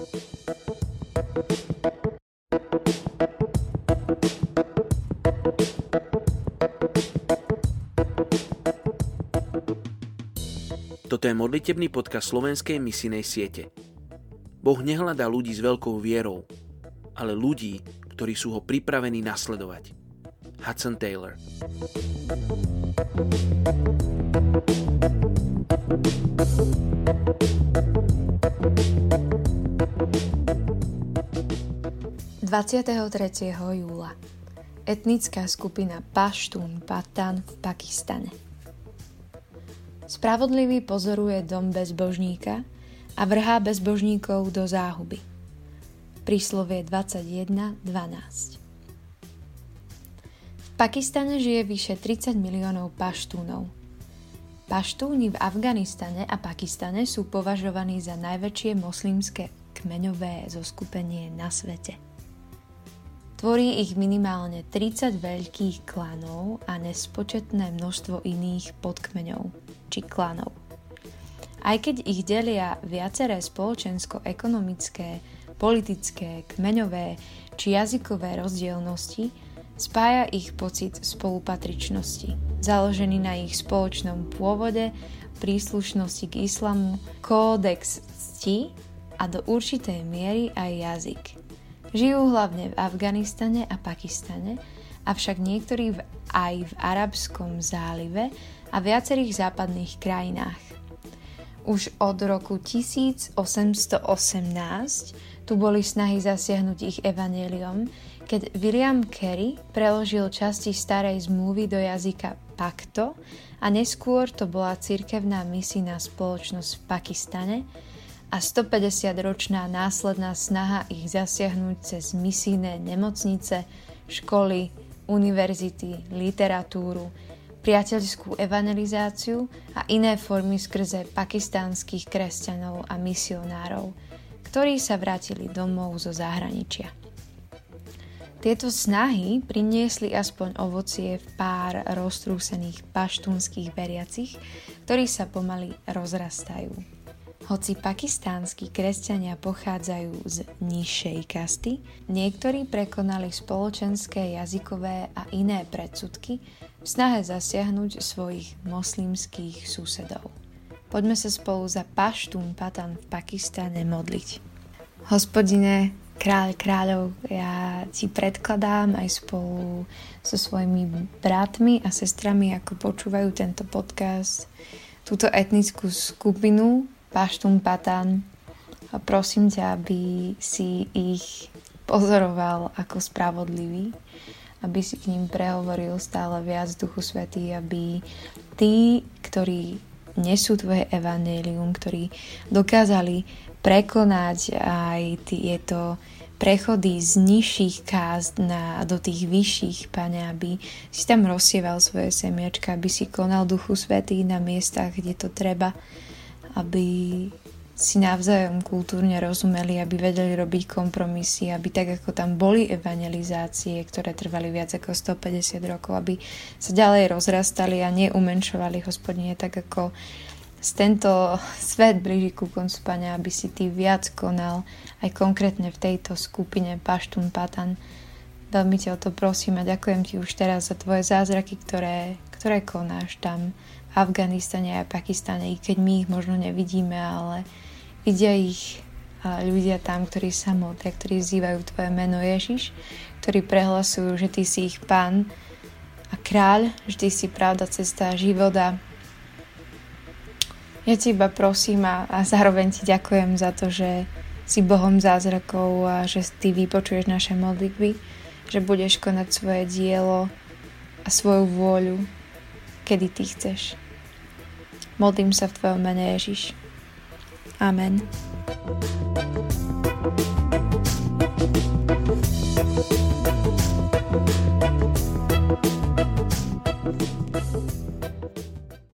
Toto je modlitebný podcast slovenskej misinej siete. Boh nehľadá ľudí s veľkou vierou, ale ľudí, ktorí sú ho pripravení nasledovať. Hudson Taylor ...23. júla Etnická skupina Paštún Patan v Pakistane Spravodlivý pozoruje dom bezbožníka a vrhá bezbožníkov do záhuby. Príslovie 21.12 V Pakistane žije vyše 30 miliónov paštúnov. Paštúni v Afganistane a Pakistane sú považovaní za najväčšie moslimské kmeňové zoskupenie na svete. Tvorí ich minimálne 30 veľkých klanov a nespočetné množstvo iných podkmeňov či klanov. Aj keď ich delia viaceré spoločensko-ekonomické, politické, kmeňové či jazykové rozdielnosti, spája ich pocit spolupatričnosti, založený na ich spoločnom pôvode, príslušnosti k islamu, kódex cti a do určitej miery aj jazyk – Žijú hlavne v Afganistane a Pakistane, avšak niektorí aj v Arabskom zálive a viacerých západných krajinách. Už od roku 1818 tu boli snahy zasiahnuť ich evaneliom, keď William Carey preložil časti starej zmluvy do jazyka Pakto a neskôr to bola cirkevná misijná spoločnosť v Pakistane, a 150-ročná následná snaha ich zasiahnuť cez misijné nemocnice, školy, univerzity, literatúru, priateľskú evangelizáciu a iné formy skrze pakistánskych kresťanov a misionárov, ktorí sa vrátili domov zo zahraničia. Tieto snahy priniesli aspoň ovocie v pár roztrúsených paštúnskych veriacich, ktorí sa pomaly rozrastajú. Hoci pakistánsky kresťania pochádzajú z nižšej kasty, niektorí prekonali spoločenské, jazykové a iné predsudky v snahe zasiahnuť svojich moslimských susedov. Poďme sa spolu za Paštún Patan v Pakistane modliť. Hospodine, kráľ kráľov, ja ti predkladám aj spolu so svojimi bratmi a sestrami, ako počúvajú tento podcast, túto etnickú skupinu Paštún Patan. A prosím ťa, aby si ich pozoroval ako spravodlivý, aby si k ním prehovoril stále viac Duchu Svetý, aby tí, ktorí nesú tvoje evanelium, ktorí dokázali prekonať aj tieto prechody z nižších kást na, do tých vyšších, Pane, aby si tam rozsieval svoje semiačka, aby si konal Duchu Svetý na miestach, kde to treba, aby si navzájom kultúrne rozumeli, aby vedeli robiť kompromisy, aby tak ako tam boli evangelizácie, ktoré trvali viac ako 150 rokov, aby sa ďalej rozrastali a neumenšovali hospodine, tak ako z tento svet blíži ku koncu, Pane, aby si ty viac konal aj konkrétne v tejto skupine Paštun Patan. Veľmi ťa o to prosím a ďakujem ti už teraz za tvoje zázraky, ktoré, ktoré konáš tam Afganistane a Pakistane, i keď my ich možno nevidíme, ale vidia ich ľudia tam, ktorí sa modlia, ktorí vzývajú Tvoje meno Ježiš, ktorí prehlasujú, že Ty si ich pán a kráľ, že Ty si pravda, cesta a život a ja Ti iba prosím a, a zároveň Ti ďakujem za to, že si Bohom zázrakov a že Ty vypočuješ naše modlitby, že budeš konať svoje dielo a svoju vôľu kedy Ty chceš. Modlím sa v Tvojom mene Ježiš. Amen. thank you